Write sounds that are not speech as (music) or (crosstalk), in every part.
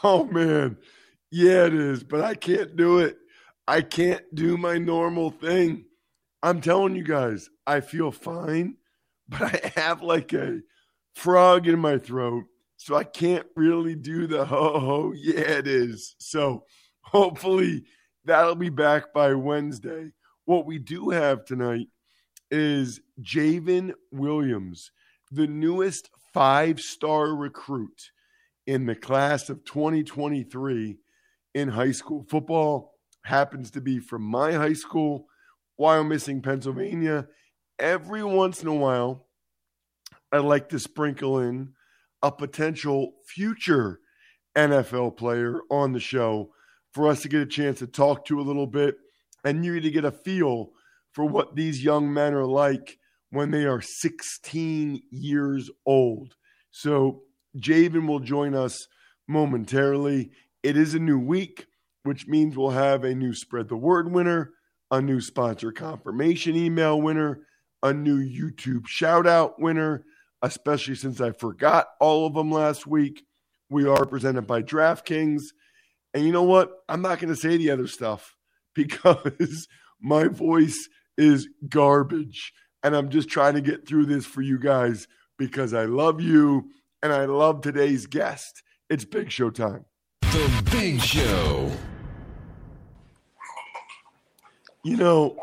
(laughs) oh, man. Yeah, it is, but I can't do it. I can't do my normal thing. I'm telling you guys, I feel fine, but I have like a frog in my throat. So I can't really do the (laughs) ho ho. Yeah, it is. So hopefully that'll be back by Wednesday. What we do have tonight is Javen Williams, the newest five star recruit in the class of 2023 in high school football happens to be from my high school, Wyomissing, Pennsylvania. Every once in a while, I like to sprinkle in a potential future NFL player on the show for us to get a chance to talk to a little bit and you to get a feel for what these young men are like when they are 16 years old. So, Javen will join us momentarily. It is a new week which means we'll have a new spread the word winner, a new sponsor confirmation email winner, a new YouTube shout out winner, especially since I forgot all of them last week. We are presented by DraftKings. And you know what? I'm not going to say the other stuff (laughs) because my voice is garbage. And I'm just trying to get through this for you guys because I love you and I love today's guest. It's Big Show time. The Big Show. You know,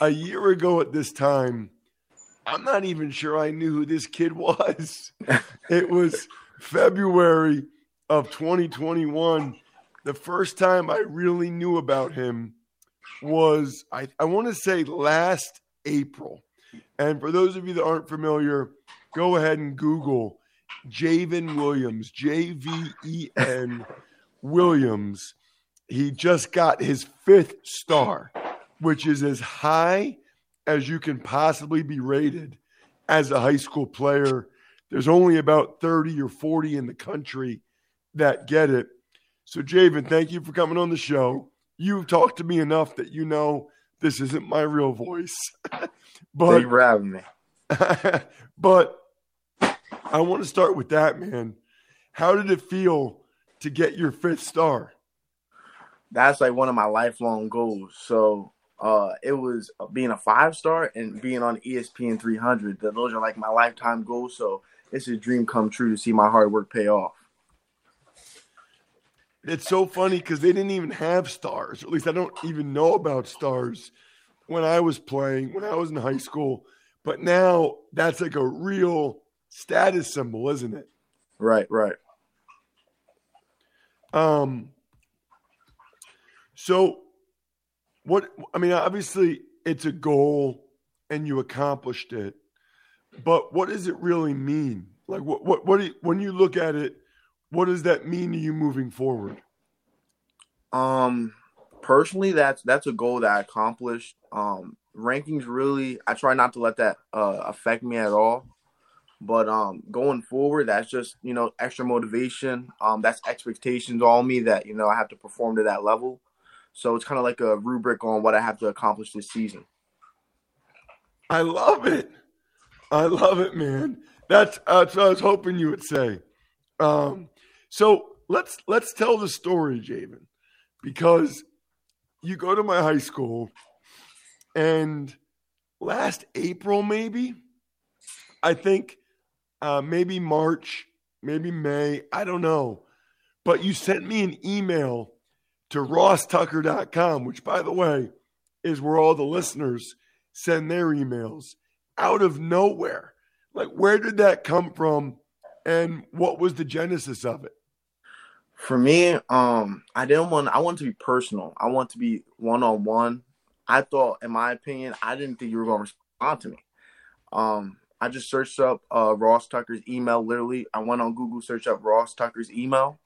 a year ago at this time, I'm not even sure I knew who this kid was. (laughs) it was February of 2021. The first time I really knew about him was, I, I want to say, last April. And for those of you that aren't familiar, go ahead and Google Javen Williams, J V E N Williams. He just got his fifth star which is as high as you can possibly be rated as a high school player. There's only about 30 or 40 in the country that get it. So, Javen, thank you for coming on the show. You've talked to me enough that you know this isn't my real voice. (laughs) but, thank you for having me. (laughs) but I want to start with that, man. How did it feel to get your fifth star? That's like one of my lifelong goals. So uh, it was being a five star and being on ESPN 300. Those are like my lifetime goals. So it's a dream come true to see my hard work pay off. It's so funny because they didn't even have stars. At least I don't even know about stars when I was playing, when I was in high school. But now that's like a real status symbol, isn't it? Right, right. Um, so what I mean, obviously, it's a goal and you accomplished it, but what does it really mean? Like, what what what you, when you look at it, what does that mean to you moving forward? Um, personally, that's that's a goal that I accomplished. Um, rankings really, I try not to let that uh, affect me at all. But um, going forward, that's just you know extra motivation. Um, that's expectations on me that you know I have to perform to that level. So it's kind of like a rubric on what I have to accomplish this season. I love it. I love it, man. That's, that's what I was hoping you would say. Um, so let's let's tell the story, Javen, because you go to my high school, and last April, maybe, I think, uh, maybe March, maybe May, I don't know, but you sent me an email to rosstucker.com, which, by the way, is where all the listeners send their emails out of nowhere. Like, where did that come from? And what was the genesis of it? For me, um, I didn't want. I want to be personal. I want to be one on one. I thought, in my opinion, I didn't think you were going to respond to me. Um, I just searched up uh, Ross Tucker's email. Literally, I went on Google, searched up Ross Tucker's email,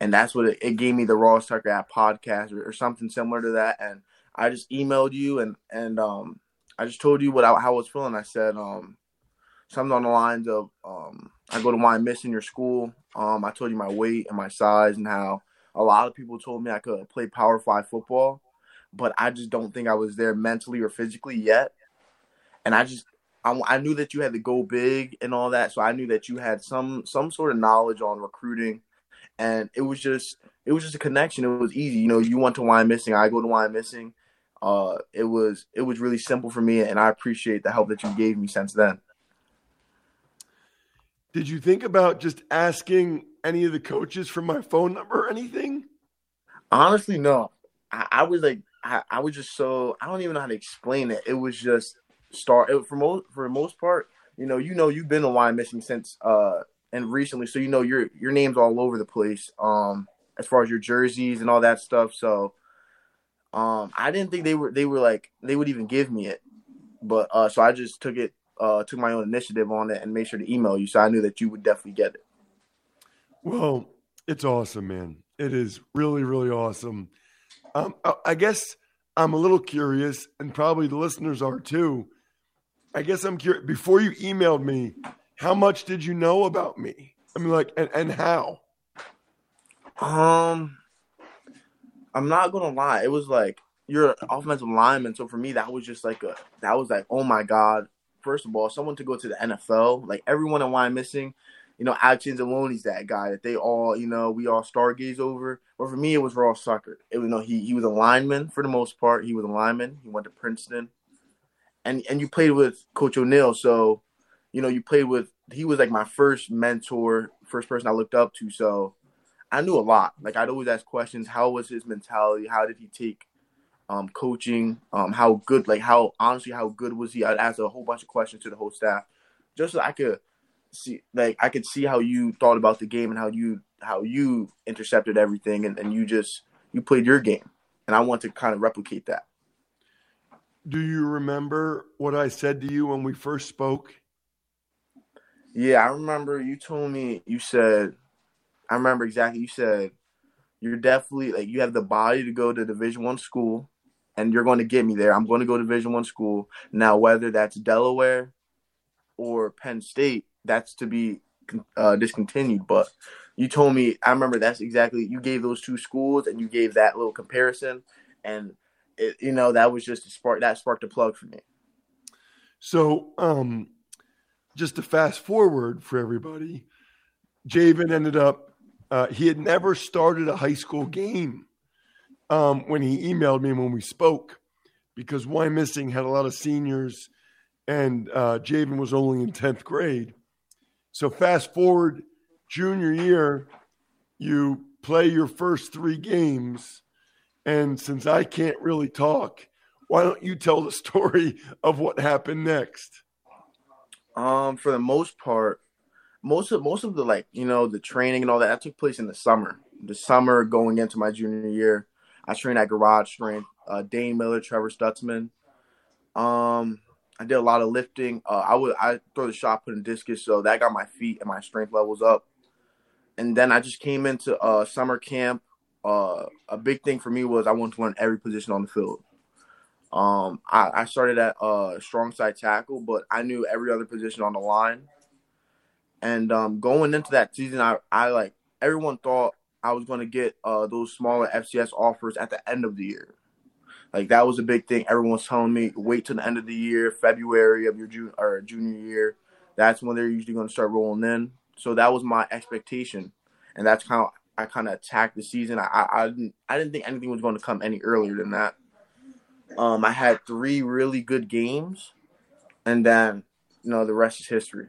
and that's what it, it gave me the Ross Tucker app podcast or, or, something similar to that. And I just emailed you and and um, I just told you what I, how I was feeling. I said um, something on the lines of um, I go to Wyomissing your school. Um, I told you my weight and my size and how a lot of people told me I could play Power Five football, but I just don't think I was there mentally or physically yet. And I just I, I knew that you had to go big and all that, so I knew that you had some some sort of knowledge on recruiting, and it was just it was just a connection. It was easy, you know. You went to Wyomissing, I go to Wyomissing. Uh, it was it was really simple for me, and I appreciate the help that you gave me since then. Did you think about just asking any of the coaches for my phone number or anything? Honestly, no. I, I was like, I, I, was just so I don't even know how to explain it. It was just start it, for most for the most part. You know, you know, you've been to Wyomissing since uh and recently, so you know your your name's all over the place. Um, as far as your jerseys and all that stuff. So, um, I didn't think they were they were like they would even give me it, but uh, so I just took it uh, took my own initiative on it and made sure to email you. So I knew that you would definitely get it. Well, it's awesome, man. It is really, really awesome. Um, I guess I'm a little curious, and probably the listeners are too. I guess I'm curious. Before you emailed me, how much did you know about me? I mean, like, and, and how? Um, I'm not gonna lie. It was like you're an offensive lineman, so for me, that was just like a that was like, oh my god, first of all, someone to go to the NFL, like everyone in Wyomissing, you know, Alex Anzalone's that guy that they all, you know, we all stargaze over. But for me, it was Ross Tucker. It was, you know, he he was a lineman for the most part. He was a lineman. He went to Princeton, and and you played with Coach O'Neill, so you know, you played with. He was like my first mentor, first person I looked up to. So I knew a lot. Like I'd always ask questions. How was his mentality? How did he take um, coaching, um, how good, like how honestly, how good was he? I'd ask a whole bunch of questions to the whole staff, just so I could see, like I could see how you thought about the game and how you how you intercepted everything, and, and you just you played your game, and I want to kind of replicate that. Do you remember what I said to you when we first spoke? Yeah, I remember you told me you said I remember exactly you said you're definitely like you have the body to go to division one school and you're going to get me there. I'm going to go to Division One school now. Whether that's Delaware or Penn State, that's to be uh, discontinued. But you told me, I remember that's exactly you gave those two schools and you gave that little comparison, and it, you know that was just a spark that sparked a plug for me. So, um, just to fast forward for everybody, Javen ended up. Uh, he had never started a high school game um, when he emailed me when we spoke because Wyomissing had a lot of seniors and uh, Javen was only in 10th grade. So fast forward junior year, you play your first three games. And since I can't really talk, why don't you tell the (laughs) story of what happened next? Um, for the most part, most of most of the like you know the training and all that that took place in the summer. The summer going into my junior year, I trained at Garage Strength. Uh, Dane Miller, Trevor Stutzman. Um, I did a lot of lifting. Uh, I would I throw the shot put in discus, so that got my feet and my strength levels up. And then I just came into uh, summer camp. Uh, a big thing for me was I wanted to learn every position on the field. Um, I, I started at uh, strong side tackle, but I knew every other position on the line. And um, going into that season, I, I like everyone thought I was going to get uh, those smaller FCS offers at the end of the year. Like that was a big thing. Everyone's telling me wait till the end of the year, February of your junior or junior year. that's when they're usually going to start rolling in. So that was my expectation, and that's of I kind of attacked the season. I, I I didn't I didn't think anything was going to come any earlier than that. Um, I had three really good games, and then you know the rest is history.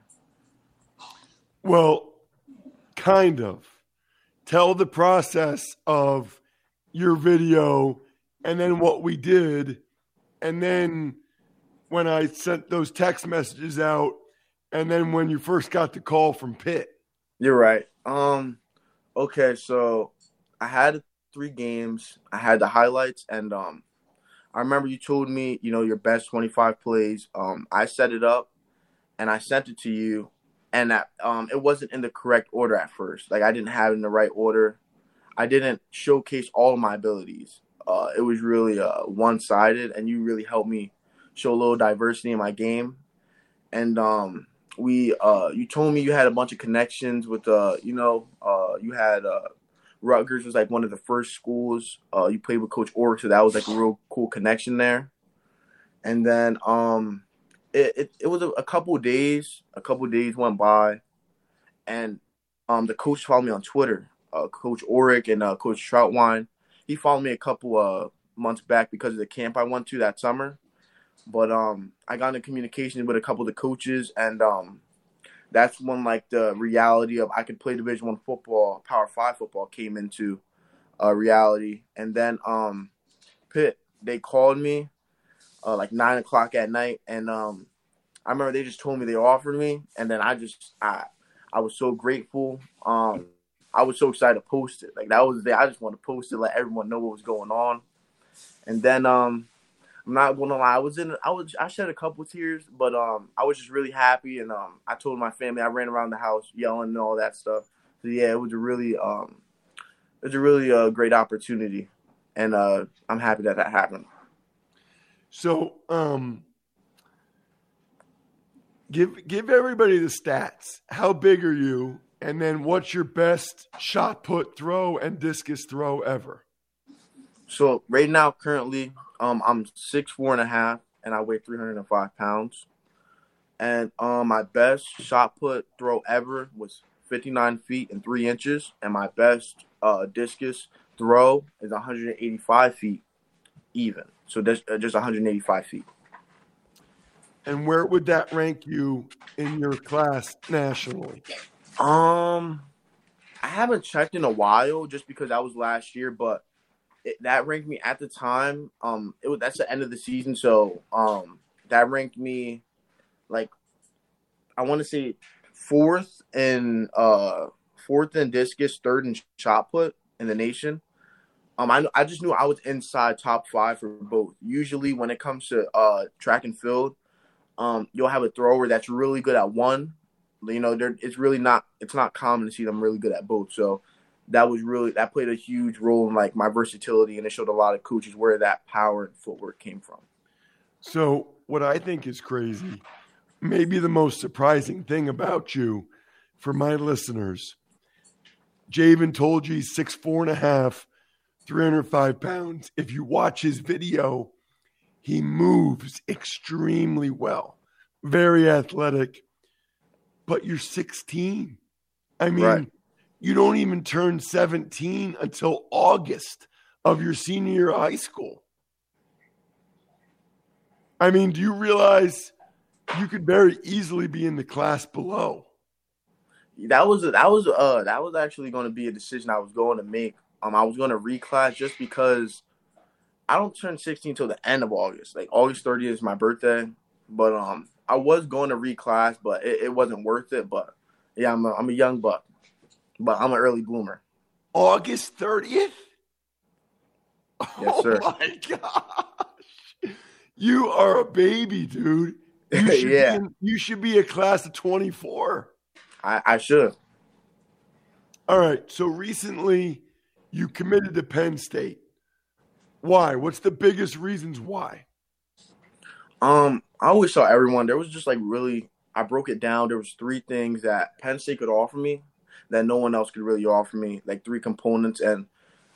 Well, kind of. Tell the process of your video and then what we did. And then when I sent those text messages out, and then when you first got the call from Pitt. You're right. Um, okay, so I had three games. I had the highlights, and um, I remember you told me, you know, your best 25 plays. Um, I set it up, and I sent it to you, and that um, it wasn't in the correct order at first. Like I didn't have it in the right order. I didn't showcase all my abilities. Uh, it was really uh, one sided, and you really helped me show a little diversity in my game. And um, we, uh, you told me you had a bunch of connections with, uh, you know, uh, you had uh, Rutgers was like one of the first schools. Uh, you played with Coach Orr, so that was like a real cool connection there. And then um, it, it, it was a, a couple days. A couple days went by, and um, the coach followed me on Twitter. Uh, coach Aurich and uh, Coach Troutwine. He followed me a couple uh months back because of the camp I went to that summer. But um, I got into communication with a couple of the coaches, and um, that's when like the reality of I could play Division One football, Power Five football came into uh, reality. And then um, Pitt, they called me uh, like nine o'clock at night, and um, I remember they just told me they offered me, and then I just I I was so grateful. Um, I was so excited to post it. Like that was the day I just want to post it, let everyone know what was going on. And then um, I'm not gonna lie, I was in I was I shed a couple tears, but um, I was just really happy, and um, I told my family I ran around the house yelling and all that stuff. So yeah, it was a really um, it was a really uh, great opportunity, and uh, I'm happy that that happened. So, um, give give everybody the stats. How big are you? And then, what's your best shot put, throw, and discus throw ever? So right now, currently, um, I'm six four and a half, and I weigh 305 pounds. And um, my best shot put throw ever was 59 feet and three inches, and my best uh, discus throw is 185 feet even. So that's uh, just 185 feet. And where would that rank you in your class nationally? Um, I haven't checked in a while, just because that was last year, but it, that ranked me at the time. Um, it was that's the end of the season, so um, that ranked me like I want to say fourth in uh fourth in discus, third in shot put in the nation. Um, I I just knew I was inside top five for both. Usually, when it comes to uh track and field, um, you'll have a thrower that's really good at one. You know, it's really not it's not common to see them really good at both. So that was really that played a huge role in like my versatility, and it showed a lot of coaches where that power and footwork came from. So, what I think is crazy, maybe the most surprising thing about you for my listeners, Javen told you he's six, four and a half, 305 pounds. If you watch his video, he moves extremely well, very athletic, but you're 16. I mean, Right. You don't even turn 17 until August of your senior year of high school. I mean, do you realize you could very easily be in the class below? that was that was uh that was actually going to be a decision I was going to make. Um, I was going to reclass just because I don't turn 16 till the end of August. Like August 30th is my birthday, but um, I was going to reclass, but it, it wasn't worth it. But yeah, I'm a, I'm a young buck, but I'm an early bloomer. August 30th? Yes, sir. Oh my gosh. You are a baby, dude. You (laughs) should, Yeah. be, in- you should be a class of 24. I, I should. All right. So recently you committed to Penn State. Why? What's the biggest reasons why? Um, I always saw everyone. There was just like really, I broke it down. There was three things that Penn State could offer me that no one else could really offer me. Like three components, and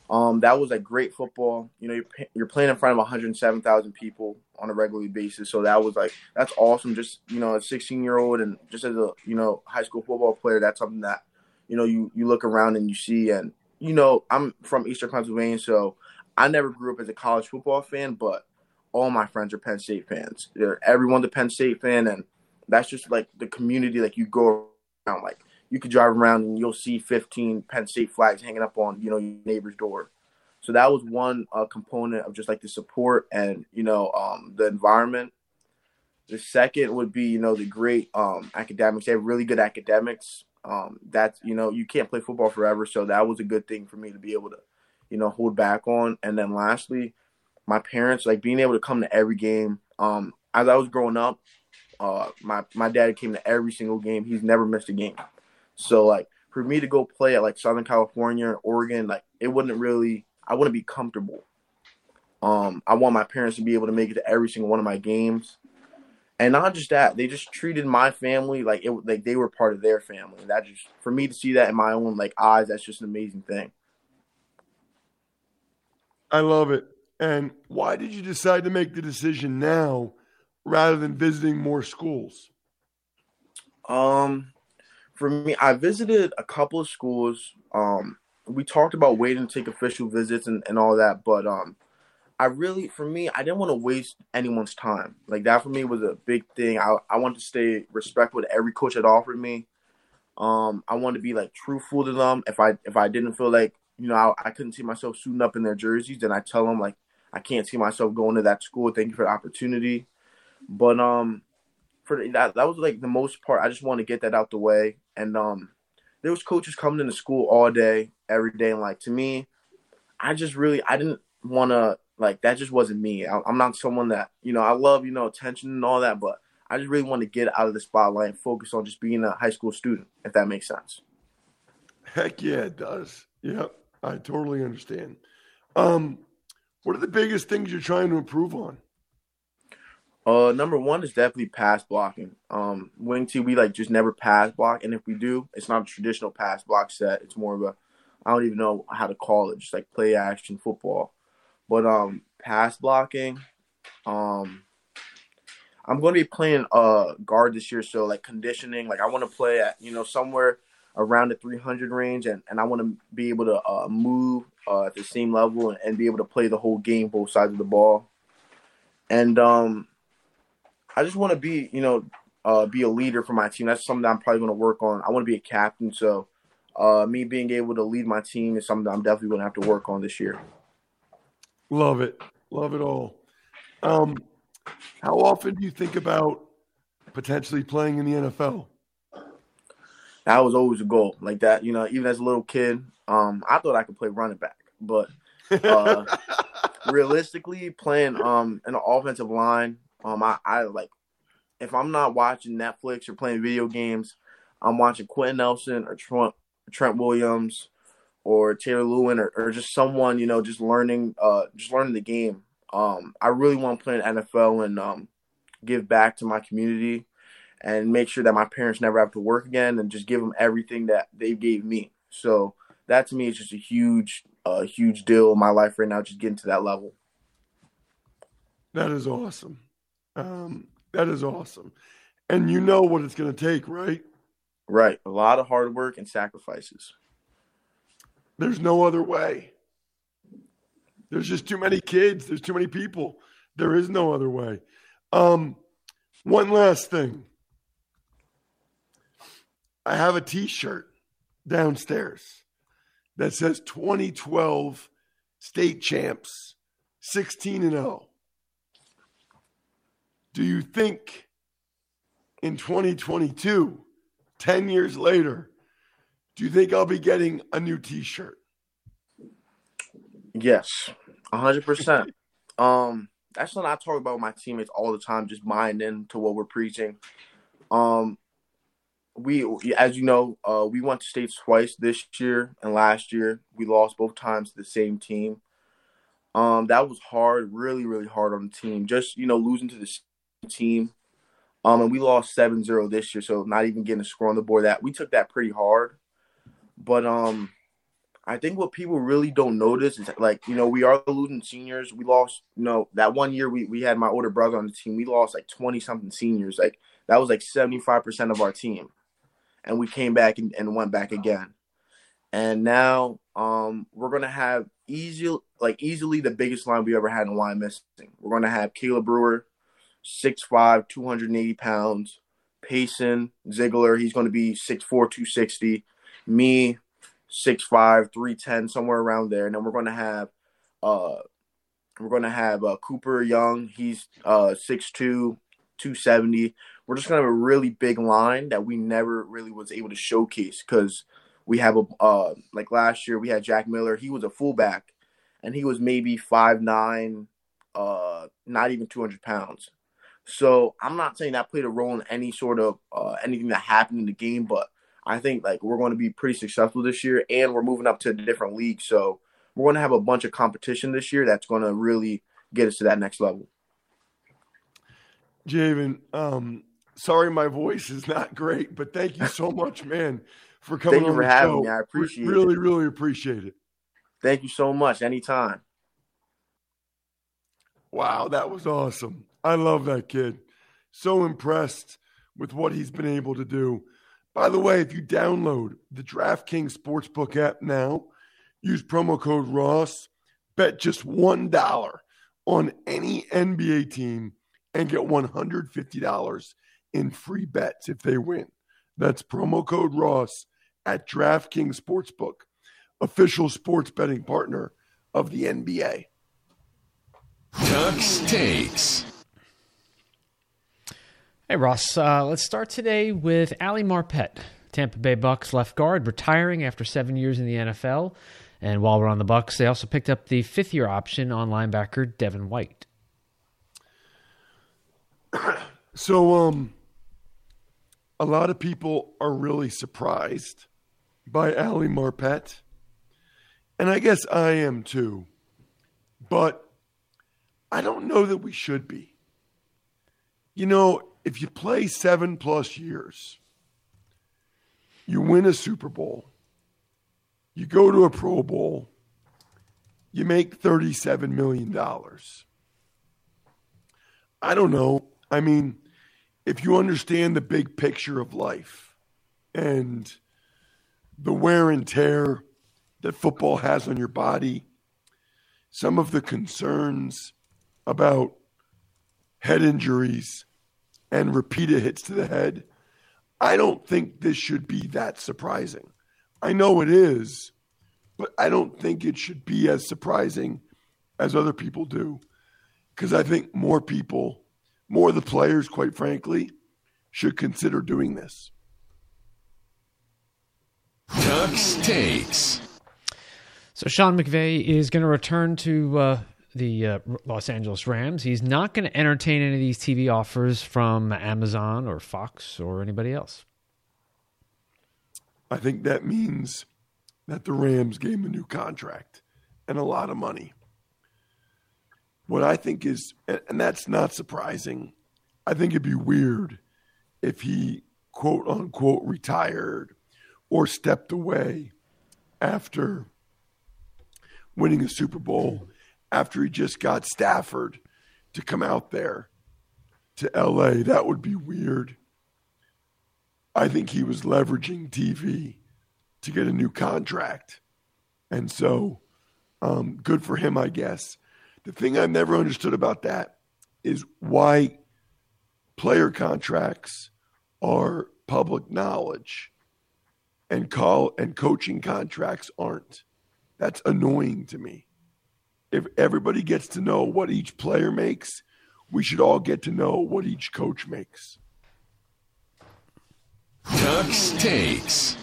Um, that was like great football. You know, you're you're playing in front of 107,000 people on a regular basis, so that was like that's awesome. Just you know, a 16 year old and just as a you know high school football player, that's something that you know you you look around and you see. And you know, I'm from Eastern Pennsylvania, so I never grew up as a college football fan, but all my friends are Penn State fans. They're everyone's a Penn State fan, and that's just like the community. Like you go around, like you could drive around and you'll see 15 Penn State flags hanging up on you know your neighbor's door. So that was one uh, component of just like the support and you know um, the environment. The second would be you know the great um, academics. They have really good academics. Um, that's you know you can't play football forever, so that was a good thing for me to be able to you know hold back on. And then lastly, my parents like being able to come to every game. Um, as I was growing up, uh, my my dad came to every single game. He's never missed a game. So like for me to go play at like Southern California or Oregon, like it wouldn't really I wouldn't be comfortable. Um, I want my parents to be able to make it to every single one of my games. And not just that, they just treated my family like it like they were part of their family. That just for me to see that in my own like eyes, that's just an amazing thing. I love it. And why did you decide to make the decision now rather than visiting more schools? Um, for me, I visited a couple of schools. Um, we talked about waiting to take official visits and, and all that, but um, I really, for me, I didn't want to waste anyone's time. Like that for me was a big thing. I I wanted to stay respectful to every coach that offered me. Um, I wanted to be like truthful to them. If I if I didn't feel like you know I, I couldn't see myself suiting up in their jerseys, then I tell them like I can't see myself going to that school. Thank you for the opportunity. But um, for that that was like the most part. I just want to get that out the way. And um, there was coaches coming into school all day, every day, and like to me, I just really I didn't want to like that. Just wasn't me. I, I'm not someone that you know I love you know attention and all that, but I just really want to get out of the spotlight and focus on just being a high school student, if that makes sense. Heck yeah, it does. Yep, I totally understand. Um, what are the biggest things you're trying to improve on? Uh, number one is definitely pass blocking. Um, wing T, we like just never pass block, and if we do, it's not a traditional pass block set. It's more of a, I don't even know how to call it, just like play action football. But um, pass blocking, um, I'm going to be playing uh guard this year, so like conditioning, like I want to play at you know somewhere around the 300 range, and and I want to be able to uh, move uh, at the same level and, and be able to play the whole game, both sides of the ball. And um, I just want to be, you know, uh, be a leader for my team. That's something that I'm probably going to work on. I want to be a captain, so uh, me being able to lead my team is something that I'm definitely going to have to work on this year. Love it, love it all. Um, how often do you think about potentially playing in the NFL? That was always a goal, like that. You know, even as a little kid, um, I thought I could play running back, but uh, (laughs) realistically, playing um in an offensive line um, I, I like if I'm not watching Netflix or playing video games, I'm watching Quenton Nelson or Trent, Trent Williams or Taylor Lewan or, or just someone, you know, just learning uh just learning the game. Um, I really want to play in NFL and um, give back to my community and make sure that my parents never have to work again and just give them everything that they gave me. So that to me is just a huge, uh, huge deal in my life right now, just getting to that level. That is awesome. Um, that is awesome. And you know what it's going to take, right? Right. A lot of hard work and sacrifices. There's no other way. There's just too many kids. There's too many people. There is no other way. Um, one last thing. I have a T-shirt downstairs that says 2012 state champs, 16 and 0. Do you think in 2022, 10 years later, do you think I'll be getting a new t-shirt? Yes, 100%. um that's what I talk about with my teammates all the time, just buying into what we're preaching. Um, we, as you know, uh, we went to states twice this year and last year. We lost both times to the same team. Um, that was hard, really, really hard on the team. Just you know, losing to the team. Um, and we lost 7-0 this year, so not even getting a score on the board. That we took that pretty hard. But um, I think what people really don't notice is like, you know, we are losing seniors. We lost, you know, that one year we, we had my older brother on the team. We lost like 20 something seniors. Like that was like 75% of our team. And we came back and, and went back again. And now um, we're gonna have easy like easily the biggest line we ever had in Wyomissing. We're gonna have Caleb Brewer, 6'5, 280 pounds. Payson Ziegler, he's gonna be 6'4, 260. Me, 6'5, 310, somewhere around there. And then we're gonna have uh we're gonna have uh, Cooper Young, he's uh 6'2, 270. We're just gonna have a really big line that we never really was able to showcase because we have a uh like last year we had Jack Miller. He was a fullback, and he was maybe five nine, uh, not even two hundred pounds. So I'm not saying that played a role in any sort of uh, anything that happened in the game, but I think like we're going to be pretty successful this year, and we're moving up to a different league. So we're going to have a bunch of competition this year that's going to really get us to that next level. Javen, um, sorry my voice is not great, but thank you so much, man, for coming Thank you on for the having show. me. I appreciate really, it. really appreciate it. Thank you so much. Anytime. Wow, that was awesome. I love that kid. So impressed with what he's been able to do. By the way, if you download the DraftKings Sportsbook app now, use promo code Ross, bet just $1 on any NBA team and get $150 in free bets if they win. That's promo code Ross at DraftKings Sportsbook, official sports betting partner of the NBA. Tux takes. Hey, Ross. Uh, let's start today with Ali Marpet, Tampa Bay Bucks left guard, retiring after seven years in the NFL. And while we're on the Bucks, they also picked up the fifth-year option on linebacker Devin White. (clears throat) So, um, a lot of people are really surprised by Ali Marpet, and I guess I am too. But I don't know that we should be. You know, if you play seven plus years, you win a Super Bowl, you go to a Pro Bowl, you make $37 million. I don't know. I mean, if you understand the big picture of life and the wear and tear that football has on your body, some of the concerns about head injuries and repeated hits to the head, I don't think this should be that surprising. I know it is, but I don't think it should be as surprising as other people do. Because I think more people, more of the players, quite frankly, should consider doing this. Tux takes. So Sean McVay is going to return to uh, the uh, Los Angeles Rams. He's not going to entertain any of these TV offers from Amazon or Fox or anybody else. I think that means that the Rams gave him a new contract and a lot of money. What I think is, and that's not surprising, I think it'd be weird if he quote unquote retired or stepped away after winning a Super Bowl, after he just got Stafford to come out there to LA. That would be weird. I think he was leveraging TV to get a new contract. And so, um, good for him, I guess. The thing I've never understood about that is why player contracts are public knowledge and call and coaching contracts aren't. That's annoying to me. If everybody gets to know what each player makes, we should all get to know what each coach makes. Tux takes.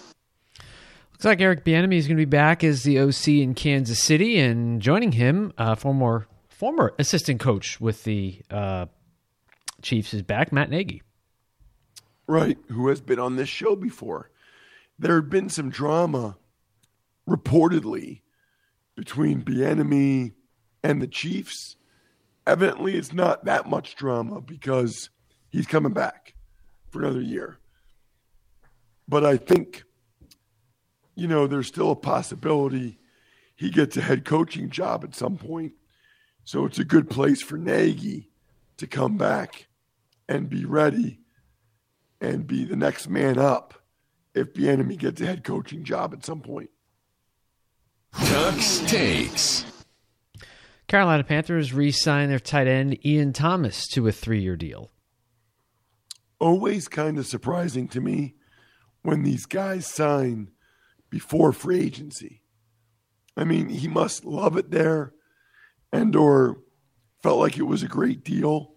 Looks like Eric Bieniemy is going to be back as the OC in Kansas City, and joining him, uh, former former assistant coach with the uh, Chiefs is back, Matt Nagy. Right, who has been on this show before. There had been some drama reportedly between Bieniemy and the Chiefs. Evidently, it's not that much drama because he's coming back for another year. But I think you know, there's still a possibility he gets a head coaching job at some point. So it's a good place for Nagy to come back and be ready and be the next man up if Bieniemy gets a head coaching job at some point. Tux takes. Carolina Panthers re-signed their tight end Ian Thomas to a three-year deal. Always kind of surprising to me when these guys sign before free agency. I mean, he must love it there and or felt like it was a great deal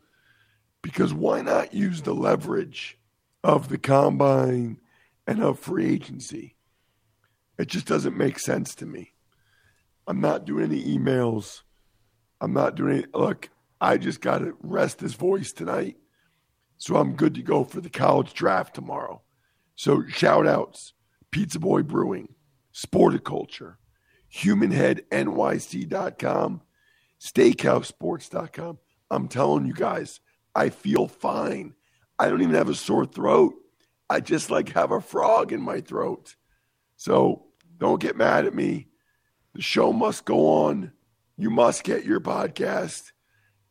because why not use the leverage of the combine and of free agency? It just doesn't make sense to me. I'm not doing any emails. I'm not doing any, look, I just got to rest this voice tonight. So I'm good to go for the college draft tomorrow. So shout outs, Pizza Boy Brewing, Sporticulture, HumanHeadNYC.com, SteakhouseSports.com. I'm telling you guys, I feel fine. I don't even have a sore throat. I just like have a frog in my throat. So don't get mad at me. The show must go on. You must get your podcast.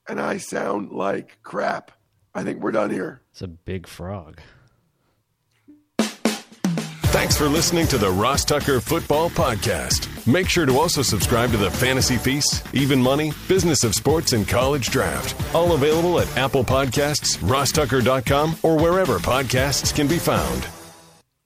And I sound like crap. I think we're done here. It's a big frog. Thanks for listening to the Ross Tucker Football Podcast. Make sure to also subscribe to the Fantasy Feast, Even Money, Business of Sports, and College Draft. All available at Apple Podcasts, rosstucker.com, or wherever podcasts can be found.